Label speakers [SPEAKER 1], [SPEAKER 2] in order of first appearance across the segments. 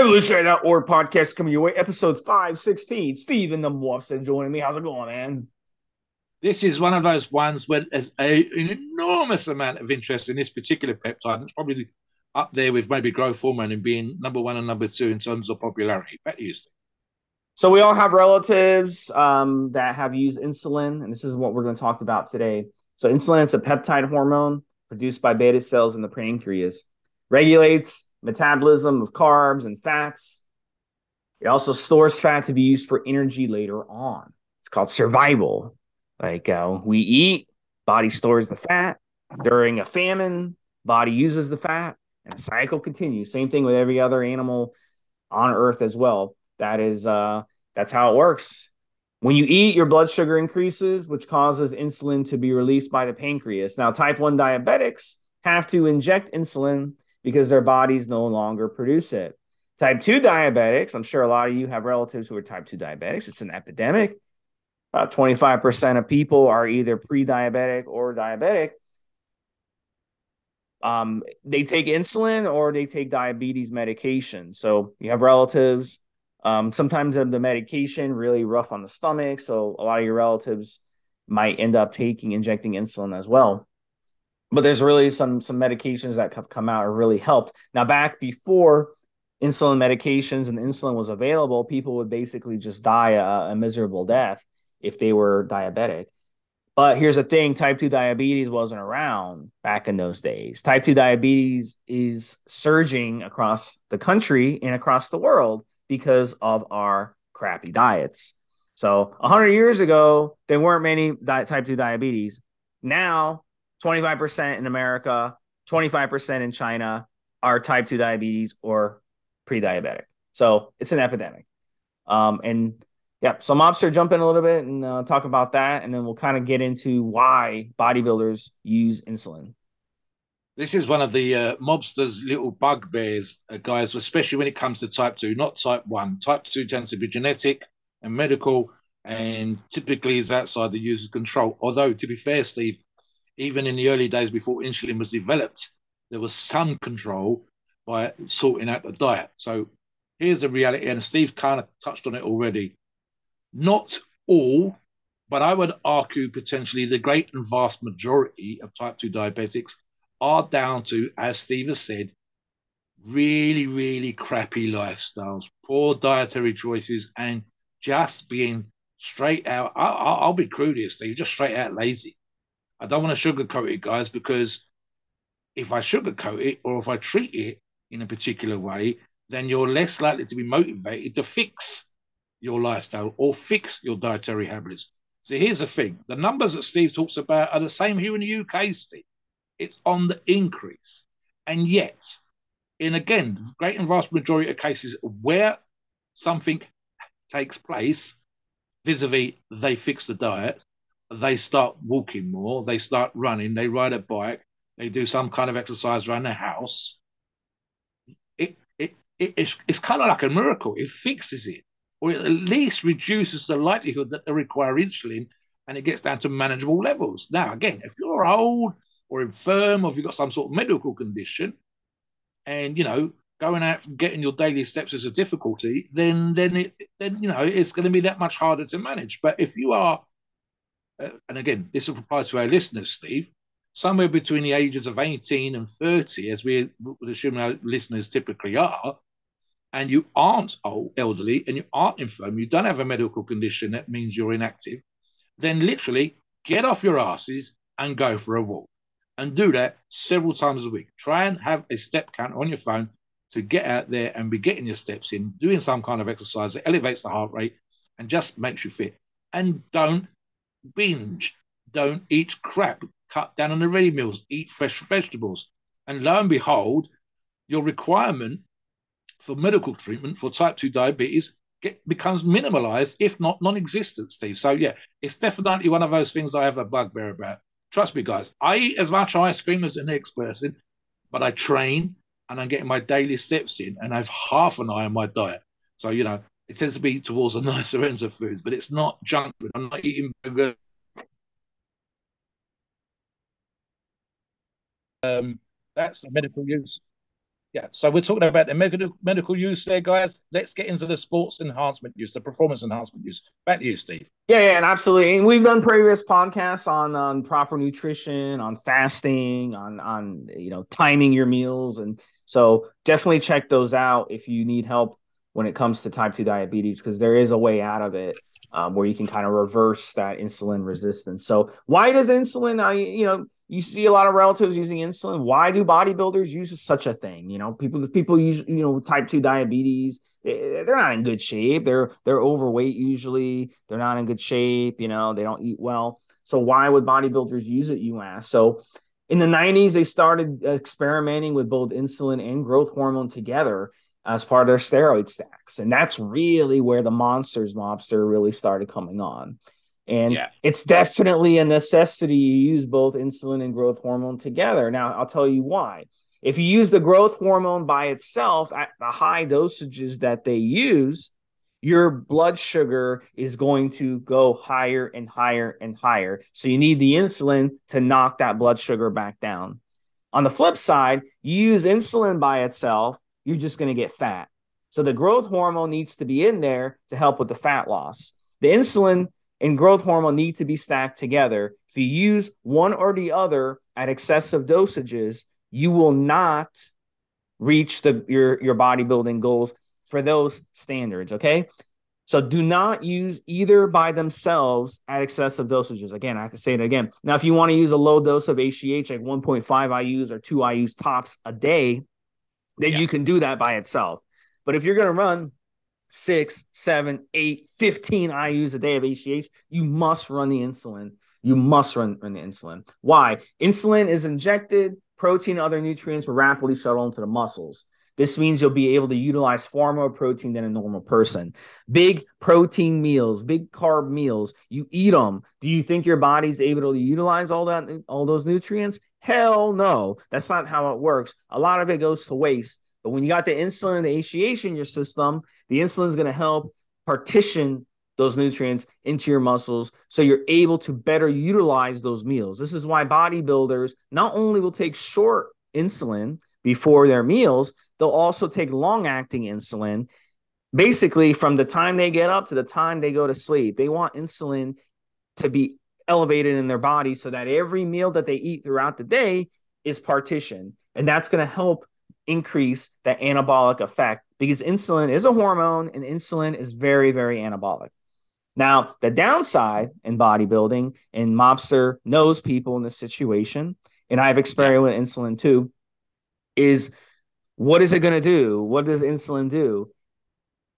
[SPEAKER 1] Evolutionary.org podcast coming your way, episode 516. Steve and the Morphs joining me. How's it going, man?
[SPEAKER 2] This is one of those ones where there's a, an enormous amount of interest in this particular peptide. It's probably up there with maybe growth hormone and being number one and number two in terms of popularity. To you,
[SPEAKER 1] So we all have relatives um, that have used insulin, and this is what we're going to talk about today. So insulin is a peptide hormone produced by beta cells in the pancreas, regulates metabolism of carbs and fats. It also stores fat to be used for energy later on. It's called survival. Like uh, we eat, body stores the fat. During a famine, body uses the fat, and the cycle continues. Same thing with every other animal on Earth as well. That is, uh, that's how it works. When you eat, your blood sugar increases, which causes insulin to be released by the pancreas. Now, type 1 diabetics have to inject insulin because their bodies no longer produce it. Type 2 diabetics, I'm sure a lot of you have relatives who are type 2 diabetics. It's an epidemic. About 25% of people are either pre diabetic or diabetic. Um, they take insulin or they take diabetes medication. So you have relatives. Um, sometimes the medication really rough on the stomach. So a lot of your relatives might end up taking injecting insulin as well but there's really some some medications that have come out have really helped. Now, back before insulin medications and insulin was available, people would basically just die a, a miserable death if they were diabetic. But here's the thing type 2 diabetes wasn't around back in those days. Type 2 diabetes is surging across the country and across the world because of our crappy diets. So 100 years ago, there weren't many type 2 diabetes. Now 25% in America, 25% in China are type 2 diabetes or pre diabetic. So it's an epidemic. Um, and yeah, so Mobster jump in a little bit and uh, talk about that. And then we'll kind of get into why bodybuilders use insulin.
[SPEAKER 2] This is one of the uh, mobsters' little bugbears, uh, guys, especially when it comes to type 2, not type 1. Type 2 tends to be genetic and medical and typically is outside the user's control. Although, to be fair, Steve, even in the early days before insulin was developed, there was some control by sorting out the diet. So here's the reality, and Steve kind of touched on it already. Not all, but I would argue potentially the great and vast majority of type 2 diabetics are down to, as Steve has said, really, really crappy lifestyles, poor dietary choices, and just being straight out. I, will be crude here, Steve, just straight out lazy. I don't want to sugarcoat it, guys, because if I sugarcoat it or if I treat it in a particular way, then you're less likely to be motivated to fix your lifestyle or fix your dietary habits. So here's the thing the numbers that Steve talks about are the same here in the UK, Steve. It's on the increase. And yet, in again, the great and vast majority of cases where something takes place, vis a vis, they fix the diet, they start walking more, they start running, they ride a bike, they do some kind of exercise around the house. It, it, it it's, it's kind of like a miracle. It fixes it, or it at least reduces the likelihood that they require insulin and it gets down to manageable levels. Now, again, if you're old or infirm or if you've got some sort of medical condition and, you know, going out and getting your daily steps is a difficulty, then then it then you know it's going to be that much harder to manage. But if you are uh, and again, this will apply to our listeners, Steve, somewhere between the ages of 18 and 30, as we would assume our listeners typically are, and you aren't old, elderly and you aren't infirm, you don't have a medical condition that means you're inactive, then literally get off your asses and go for a walk. And do that several times a week. Try and have a step count on your phone to get out there and be getting your steps in, doing some kind of exercise that elevates the heart rate and just makes you fit. And don't binge. Don't eat crap. Cut down on the ready meals. Eat fresh vegetables. And lo and behold, your requirement for medical treatment for type 2 diabetes get, becomes minimalized, if not non existent, Steve. So, yeah, it's definitely one of those things I have a bugbear about. Trust me, guys, I eat as much ice cream as the next person, but I train and I'm getting my daily steps in and I have half an eye on my diet. So, you know, it tends to be towards the nicer ends of foods, but it's not junk food. I'm not eating burger. Um, that's the medical use. Yeah, so we're talking about the medical medical use there, guys. Let's get into the sports enhancement use, the performance enhancement use. Back to you, Steve.
[SPEAKER 1] Yeah, yeah, and absolutely. And we've done previous podcasts on on proper nutrition, on fasting, on on you know timing your meals, and so definitely check those out if you need help when it comes to type two diabetes, because there is a way out of it um, where you can kind of reverse that insulin resistance. So why does insulin? Uh, you know you see a lot of relatives using insulin. Why do bodybuilders use such a thing? You know, people people use you know type two diabetes. They're not in good shape. They're they're overweight usually. They're not in good shape. You know, they don't eat well. So why would bodybuilders use it? You ask. So in the 90s, they started experimenting with both insulin and growth hormone together as part of their steroid stacks, and that's really where the monsters mobster really started coming on. And yeah. it's definitely a necessity you use both insulin and growth hormone together. Now, I'll tell you why. If you use the growth hormone by itself at the high dosages that they use, your blood sugar is going to go higher and higher and higher. So you need the insulin to knock that blood sugar back down. On the flip side, you use insulin by itself, you're just going to get fat. So the growth hormone needs to be in there to help with the fat loss. The insulin and growth hormone need to be stacked together. If you use one or the other at excessive dosages, you will not reach the your your bodybuilding goals for those standards, okay? So do not use either by themselves at excessive dosages. Again, I have to say it again. Now, if you want to use a low dose of HGH, like 1.5 IUs or 2 IUs tops a day, then yeah. you can do that by itself. But if you're going to run six, seven, eight, 15 IUs a day of HGH, you must run the insulin. You must run, run the insulin. Why? Insulin is injected, protein and other nutrients will rapidly shuttle into the muscles. This means you'll be able to utilize far more protein than a normal person. Big protein meals, big carb meals, you eat them. Do you think your body's able to utilize all that all those nutrients? Hell no. That's not how it works. A lot of it goes to waste. But when you got the insulin and the HGH in your system, the insulin is going to help partition those nutrients into your muscles so you're able to better utilize those meals. This is why bodybuilders not only will take short insulin before their meals, they'll also take long acting insulin basically from the time they get up to the time they go to sleep. They want insulin to be elevated in their body so that every meal that they eat throughout the day is partitioned. And that's going to help increase that anabolic effect because insulin is a hormone and insulin is very, very anabolic. Now, the downside in bodybuilding, and Mobster knows people in this situation, and I've experimented with insulin too, is what is it going to do? What does insulin do?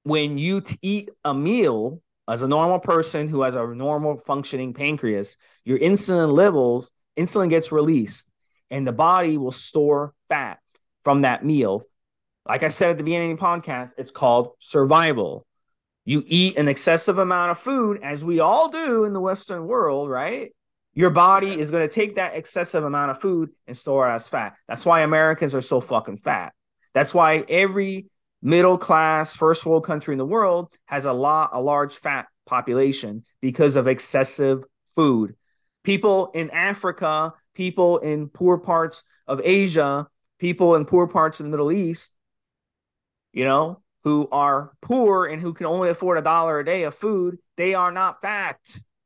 [SPEAKER 1] When you t- eat a meal as a normal person who has a normal functioning pancreas, your insulin levels, insulin gets released, and the body will store fat from that meal. Like I said at the beginning of the podcast, it's called survival. You eat an excessive amount of food, as we all do in the Western world, right? Your body is going to take that excessive amount of food and store it as fat. That's why Americans are so fucking fat. That's why every middle class first world country in the world has a lot a large fat population because of excessive food. People in Africa, people in poor parts of Asia people in poor parts of the Middle East, you know, who are poor and who can only afford a dollar a day of food, they are not fat.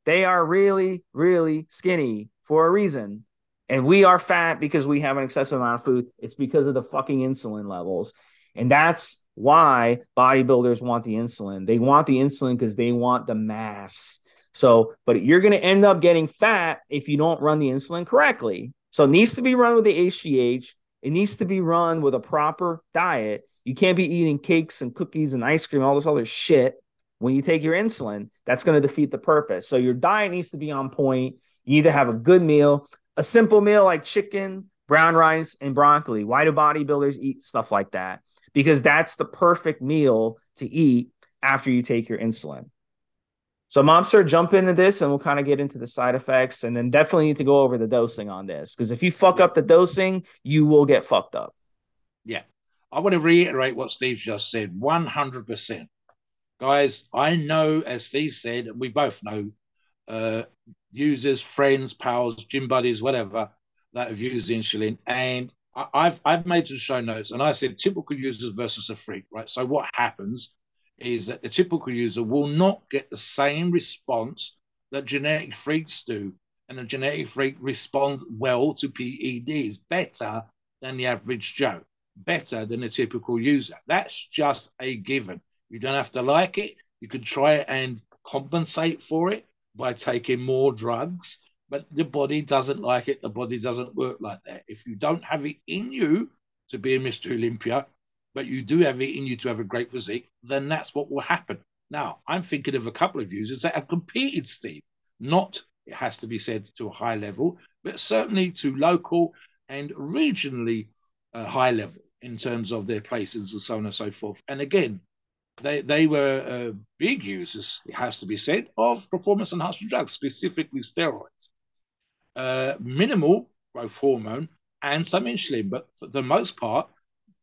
[SPEAKER 1] They are really, really skinny for a reason. And we are fat because we have an excessive amount of food. It's because of the fucking insulin levels. And that's why bodybuilders want the insulin. They want the insulin because they want the mass. So, but you're going to end up getting fat if you don't run the insulin correctly. So it needs to be run with the HGH. It needs to be run with a proper diet. You can't be eating cakes and cookies and ice cream, all this other shit. When you take your insulin, that's going to defeat the purpose. So your diet needs to be on point. You either have a good meal, a simple meal like chicken, brown rice, and broccoli. Why do bodybuilders eat stuff like that? Because that's the perfect meal to eat after you take your insulin. So, Mobster, jump into this and we'll kind of get into the side effects and then definitely need to go over the dosing on this because if you fuck up the dosing, you will get fucked up.
[SPEAKER 2] Yeah. I want to reiterate what Steve just said 100%. Guys, I know, as Steve said, and we both know uh, users, friends, pals, gym buddies, whatever, that have used insulin. And I've I've made some show notes, and I said typical users versus a freak, right? So what happens is that the typical user will not get the same response that genetic freaks do, and a genetic freak responds well to PEDs better than the average Joe, better than a typical user. That's just a given. You don't have to like it. You can try and compensate for it by taking more drugs but the body doesn't like it. The body doesn't work like that. If you don't have it in you to be a Mr. Olympia, but you do have it in you to have a great physique, then that's what will happen. Now, I'm thinking of a couple of users that have competed, Steve, not, it has to be said, to a high level, but certainly to local and regionally uh, high level in terms of their places and so on and so forth. And again, they, they were uh, big users, it has to be said, of performance enhancing drugs, specifically steroids uh, minimal growth hormone and some insulin, but for the most part,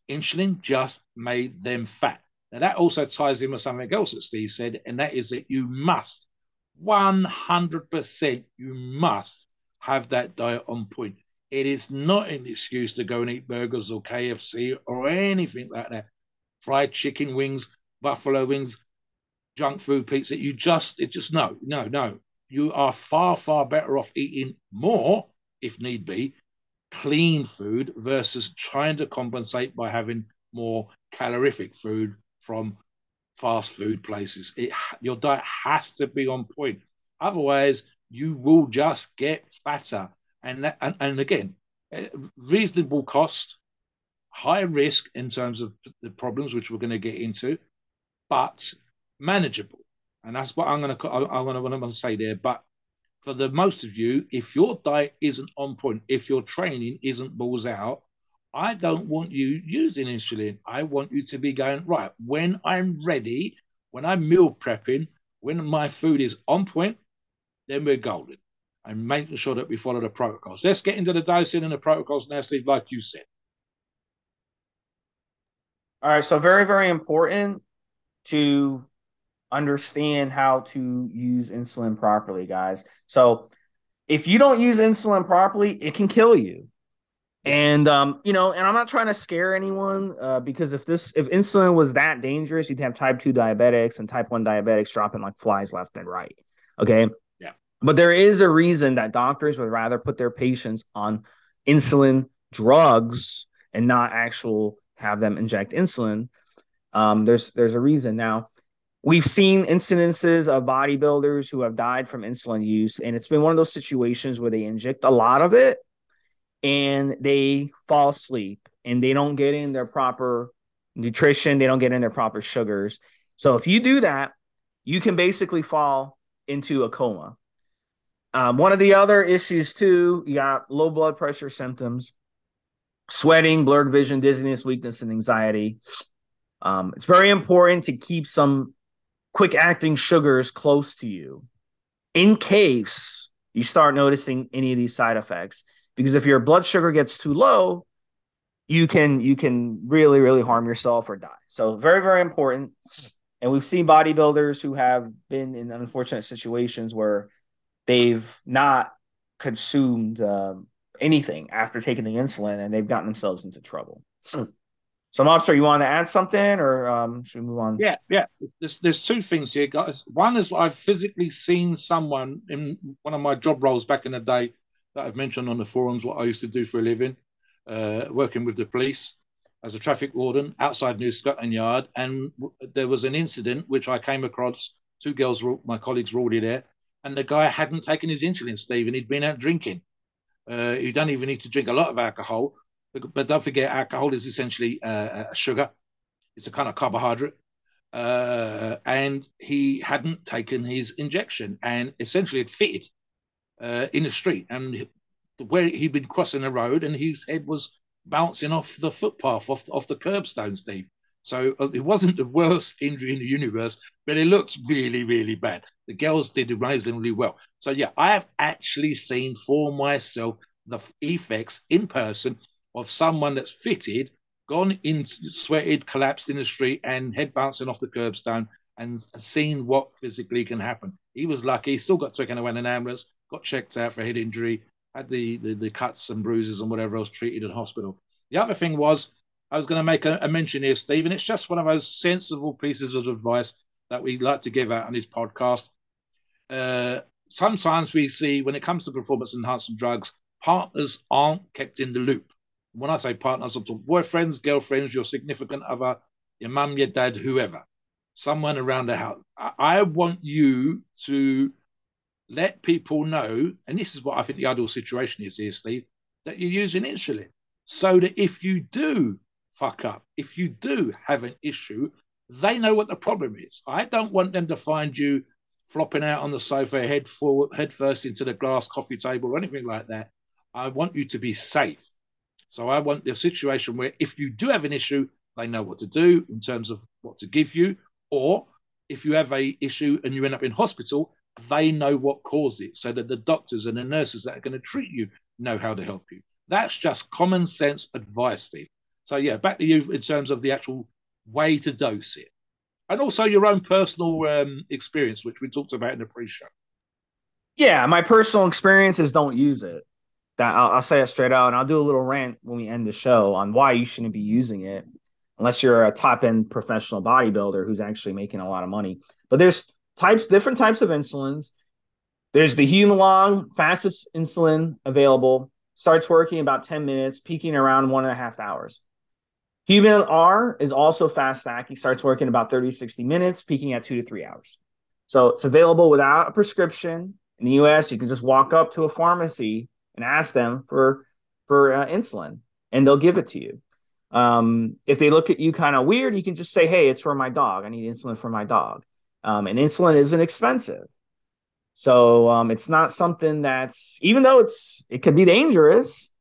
[SPEAKER 2] insulin just made them fat. Now, that also ties in with something else that Steve said, and that is that you must, 100%, you must have that diet on point. It is not an excuse to go and eat burgers or KFC or anything like that. Fried chicken wings, buffalo wings, junk food pizza. You just, it just, no, no, no you are far, far better off eating more, if need be, clean food versus trying to compensate by having more calorific food from fast food places. It, your diet has to be on point. Otherwise, you will just get fatter. And, that, and, and again, eh, reasonable cost, high risk in terms of the problems, which we're going to get into, but manageable and that's what I'm going to I'm going to, I'm going to say there. But for the most of you, if your diet isn't on point, if your training isn't balls out, I don't want you using insulin. I want you to be going right when I'm ready, when I'm meal prepping, when my food is on point, then we're golden. And making sure that we follow the protocols. Let's get into the dosing and the protocols now, Steve, like you said.
[SPEAKER 1] All right, so very, very important to understand how to use insulin properly, guys. So if you don't use insulin properly, it can kill you. And um, you know, and I'm not trying to scare anyone uh, because if this if insulin was that dangerous, you'd have type two diabetics and type one diabetics dropping like flies left and right. Okay.
[SPEAKER 2] Yeah.
[SPEAKER 1] But there is a reason that doctors would rather put their patients on insulin drugs and not actual have them inject insulin. Um, there's there's a reason now. We've seen incidences of bodybuilders who have died from insulin use, and it's been one of those situations where they inject a lot of it and they fall asleep and they don't get in their proper nutrition, they don't get in their proper sugars. So if you do that, you can basically fall into a coma. Um, one of the other issues too, you got low blood pressure symptoms, sweating, blurred vision, dizziness, weakness, and anxiety. Um, it's very important to keep some quick acting sugars close to you in case you start noticing any of these side effects. Because if your blood sugar gets too low you can you can really really harm yourself or die. So very very important. And we've seen bodybuilders who have been in unfortunate situations where they've not consumed uh, anything after taking the insulin and they've gotten themselves into trouble so, Mobster, you want to add something, or um, should we move on?
[SPEAKER 2] Yeah, yeah. There's there's two things here, guys. One is I've physically seen someone in one of my job roles back in the day that I've mentioned on the forums. What I used to do for a living, uh, working with the police as a traffic warden outside New Scotland Yard, and there was an incident which I came across. Two girls, my colleagues, were already there, and the guy hadn't taken his insulin, Stephen. he'd been out drinking. Uh, you don't even need to drink a lot of alcohol but don't forget, alcohol is essentially uh, a sugar. It's a kind of carbohydrate. Uh, and he hadn't taken his injection and essentially had fitted uh, in the street. And where he'd been crossing the road and his head was bouncing off the footpath, off, off the curbstone, Steve. So uh, it wasn't the worst injury in the universe, but it looked really, really bad. The girls did amazingly well. So, yeah, I have actually seen for myself the effects in person of someone that's fitted, gone in, sweated, collapsed in the street, and head bouncing off the curbstone, and seen what physically can happen. He was lucky. Still got taken away in an ambulance, got checked out for head injury, had the, the, the cuts and bruises and whatever else treated in hospital. The other thing was I was going to make a, a mention here, Steve, and it's just one of those sensible pieces of advice that we like to give out on this podcast. Uh, sometimes we see when it comes to performance enhancing drugs, partners aren't kept in the loop. When I say partners, I'm talking boyfriends, girlfriends, your significant other, your mum, your dad, whoever, someone around the house. I, want you to let people know, and this is what I think the ideal situation is here, Steve, that you're using insulin. So that if you do fuck up, if you do have an issue, they know what the problem is. I don't want them to find you flopping out on the sofa, head forward, head first into the glass coffee table or anything like that. I want you to be safe. So I want the situation where if you do have an issue, they know what to do in terms of what to give you, or if you have a issue and you end up in hospital, they know what caused it, so that the doctors and the nurses that are going to treat you know how to help you. That's just common sense advice, Steve. So yeah, back to you in terms of the actual way to dose it, and also your own personal um, experience, which we talked about in the pre-show.
[SPEAKER 1] Yeah, my personal experience is don't use it. That I'll, I'll say it straight out, and I'll do a little rant when we end the show on why you shouldn't be using it, unless you're a top end professional bodybuilder who's actually making a lot of money. But there's types, different types of insulins. There's the Humalog, fastest insulin available, starts working about 10 minutes, peaking around one and a half hours. Humulin R is also fast acting, starts working about 30, 60 minutes, peaking at two to three hours. So it's available without a prescription. In the US, you can just walk up to a pharmacy and ask them for for uh, insulin, and they'll give it to you. Um, if they look at you kind of weird, you can just say, "Hey, it's for my dog. I need insulin for my dog." Um, and insulin isn't expensive, so um, it's not something that's even though it's it could be dangerous.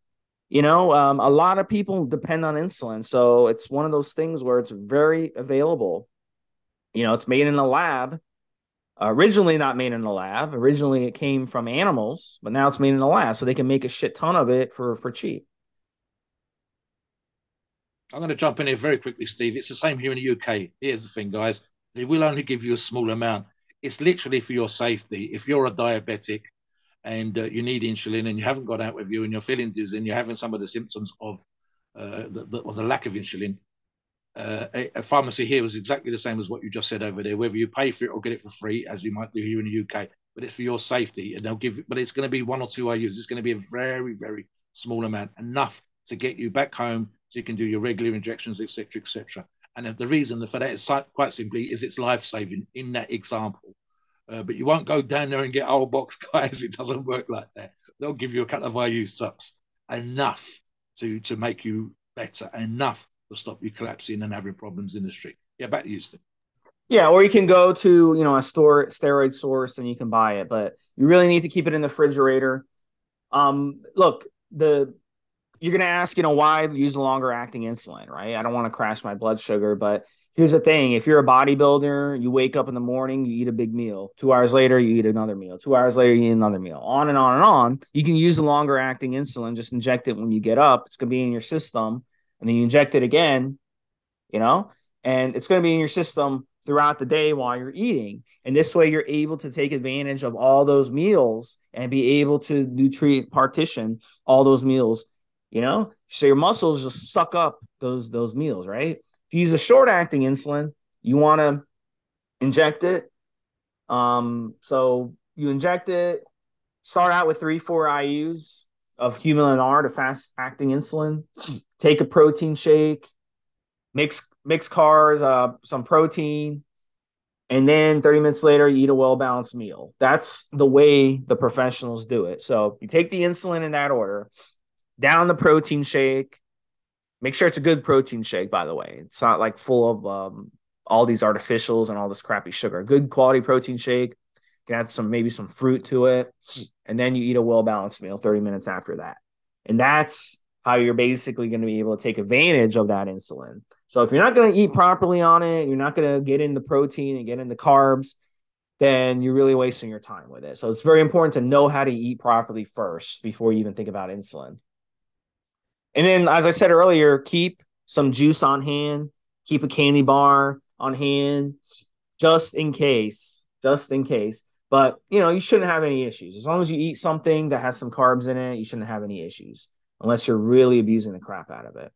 [SPEAKER 1] You know, um, a lot of people depend on insulin, so it's one of those things where it's very available. You know, it's made in a lab originally not made in a lab. Originally, it came from animals, but now it's made in a lab, so they can make a shit ton of it for for cheap.
[SPEAKER 2] I'm going to jump in here very quickly, Steve. It's the same here in the UK. Here's the thing, guys: they will only give you a small amount. It's literally for your safety. If you're a diabetic and uh, you need insulin and you haven't got out with you and you're feeling dizzy and you're having some of the symptoms of uh, the, the, of the lack of insulin, uh, a, pharmacy here was exactly the same as what you just said over there. Whether you pay for it or get it for free, as you might do here in the UK, but it's for your safety, and they'll give. But it's going to be one or two IU's. It's going to be a very, very small amount, enough to get you back home so you can do your regular injections, etc., etc. And the reason for that is quite simply is it's life saving in that example. Uh, but you won't go down there and get old box, guys. It doesn't work like that. They'll give you a couple of IU sucks, enough to to make you better, enough will stop you collapsing and having problems in the street. Yeah, back to you, Steve.
[SPEAKER 1] Yeah, or you can go to you know a store steroid source and you can buy it, but you really need to keep it in the refrigerator. Um, look, the you're gonna ask, you know, why use longer acting insulin, right? I don't want to crash my blood sugar, but here's the thing: if you're a bodybuilder, you wake up in the morning, you eat a big meal. Two hours later, you eat another meal. Two hours later, you eat another meal. On and on and on. You can use the longer acting insulin. Just inject it when you get up. It's gonna be in your system and then you inject it again, you know, and it's going to be in your system throughout the day while you're eating. And this way you're able to take advantage of all those meals and be able to nutrient partition all those meals, you know? So your muscles just suck up those those meals, right? If you use a short acting insulin, you want to inject it. Um, so you inject it, start out with three, four IUs, of Humulin R to fast acting insulin. Take a protein shake, mix mix carbs, uh, some protein, and then 30 minutes later you eat a well balanced meal. That's the way the professionals do it. So you take the insulin in that order, down the protein shake. Make sure it's a good protein shake, by the way. It's not like full of um, all these artificials and all this crappy sugar. Good quality protein shake You can add some maybe some fruit to it, and then you eat a well balanced meal 30 minutes after that. And that's how you're basically going to be able to take advantage of that insulin. So if you're not going to eat properly on it, you're not going to get in the protein and get in the carbs, then you're really wasting your time with it. So it's very important to know how to eat properly first before you even think about insulin. And then, as I said earlier, keep some juice on hand, keep a candy bar on hand just in case, just in case. But you know, you shouldn't have any issues as long as you eat something that has some carbs in it. You shouldn't have any issues unless you're really abusing the crap out of it.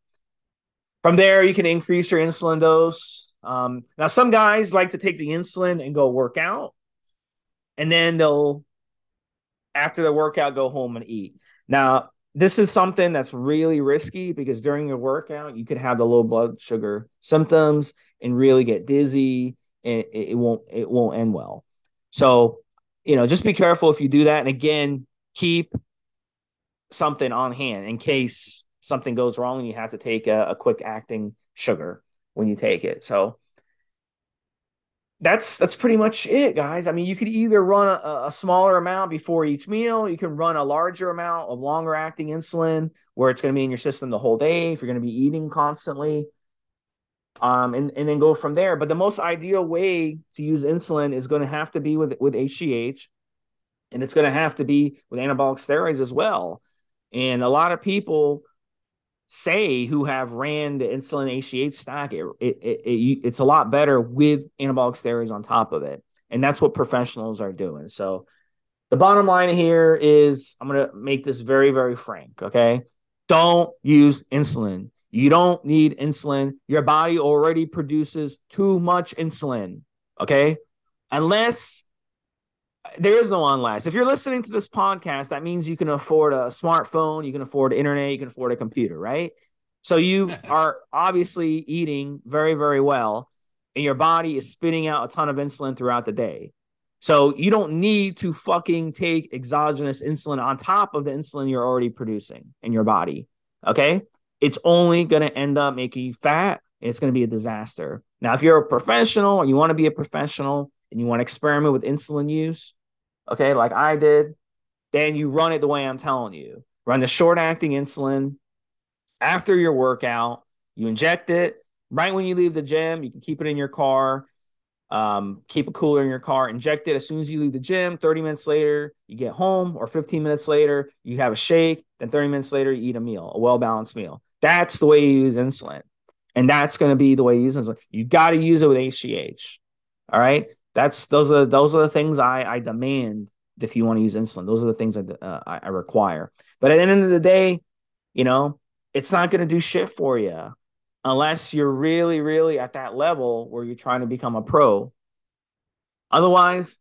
[SPEAKER 1] from there, you can increase your insulin dose. Um, now, some guys like to take the insulin and go work out, and then they'll, after the workout, go home and eat. Now, this is something that's really risky because during your workout, you could have the low blood sugar symptoms and really get dizzy. And it, it won't it won't end well. So, you know, just be careful if you do that. And again, keep something on hand in case something goes wrong and you have to take a, a quick acting sugar when you take it. So that's that's pretty much it, guys. I mean, you could either run a, a, smaller amount before each meal, you can run a larger amount of longer acting insulin where it's going to be in your system the whole day if you're going to be eating constantly. Um, and, and then go from there. But the most ideal way to use insulin is going to have to be with with HGH, and it's going to have to be with anabolic steroids as well. And a lot of people say who have ran the insulin HGH stack, it, it, it, it, it's a lot better with anabolic steroids on top of it. And that's what professionals are doing. So the bottom line here is I'm going to make this very, very frank. Okay. Don't use insulin. You don't need insulin. Your body already produces too much insulin. Okay. Unless there is no unless. If you're listening to this podcast, that means you can afford a smartphone, you can afford internet, you can afford a computer, right? So you are obviously eating very, very well, and your body is spitting out a ton of insulin throughout the day. So you don't need to fucking take exogenous insulin on top of the insulin you're already producing in your body. Okay. It's only going to end up making you fat. it's going to be a disaster. Now, if you're a professional or you want to be a professional and you want to experiment with insulin use, okay, like I did, then you run it the way I'm telling you. Run the short acting insulin after your workout. You inject it right when you leave the gym. You can keep it in your car. Um, keep a cooler in your car. Inject it as soon as you leave the gym. 30 minutes later, you get home, or 15 minutes later, you have a shake. Then 30 minutes later, you eat a meal, a well balanced meal. That's the way you use insulin. And that's going to be the way you use insulin. You got to use it with HGH. All right that's those are those are the things I I demand if you want to use insulin. Those are the things I uh, I require. But at the end of the day, you know, it's not going to do shit for you unless you're really really at that level where you're trying to become a pro. Otherwise,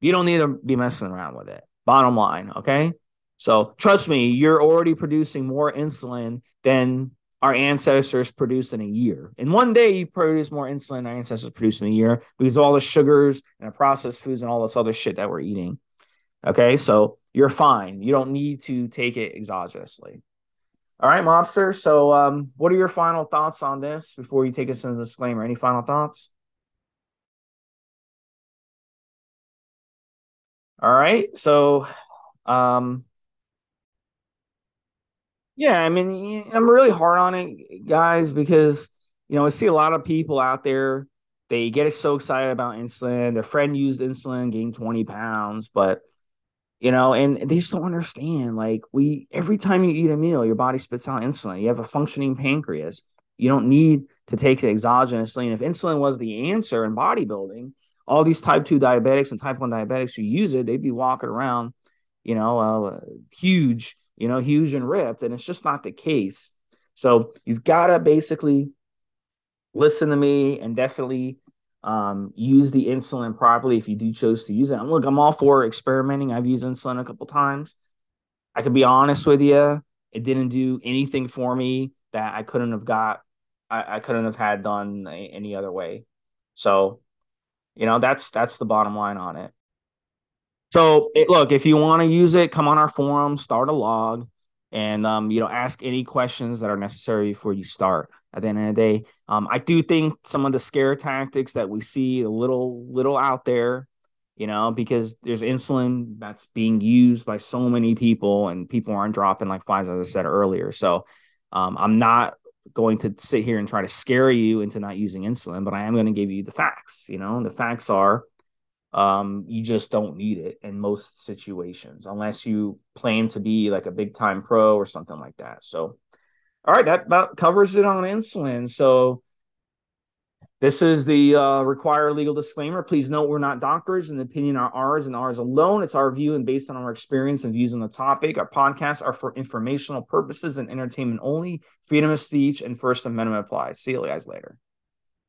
[SPEAKER 1] you don't need to be messing around with it. Bottom line, okay? So trust me, you're already producing more insulin than our ancestors produce in a year. In one day, you produce more insulin our ancestors produce in a year because of all the sugars and the processed foods and all this other shit that we're eating. Okay, so you're fine. You don't need to take it exogenously. All right, mobster. So, um, what are your final thoughts on this before you take us into the disclaimer? Any final thoughts? All right. So, um, yeah, I mean, I'm really hard on it, guys, because you know I see a lot of people out there. They get so excited about insulin. Their friend used insulin, gained 20 pounds, but you know, and they just don't understand. Like we, every time you eat a meal, your body spits out insulin. You have a functioning pancreas. You don't need to take exogenously. And if insulin was the answer in bodybuilding, all these type two diabetics and type one diabetics who use it, they'd be walking around, you know, uh, huge you know, huge and ripped. And it's just not the case. So you've got to basically listen to me and definitely um, use the insulin properly if you do choose to use it. And look, I'm all for experimenting. I've used insulin a couple times. I can be honest with you, it didn't do anything for me that I couldn't have got. I, I couldn't have had done any other way. So, you know, that's that's the bottom line on it. So it, look, if you want to use it, come on our forum, start a log, and um, you know, ask any questions that are necessary before you start. At the end of the day, um, I do think some of the scare tactics that we see a little little out there, you know, because there's insulin that's being used by so many people, and people aren't dropping like flies, as I said earlier. So um, I'm not going to sit here and try to scare you into not using insulin, but I am going to give you the facts. You know, the facts are um, you just don't need it in most situations unless you plan to be like a big time pro or something like that. So, all right, that about covers it on insulin. So, This is the uh, required legal disclaimer. Please note we're not doctors, and the opinion are ours and ours alone. It's our view and based on our experience and views on the topic. Our podcasts are for informational purposes and entertainment only. Freedom of speech and First Amendment applies. See you guys later.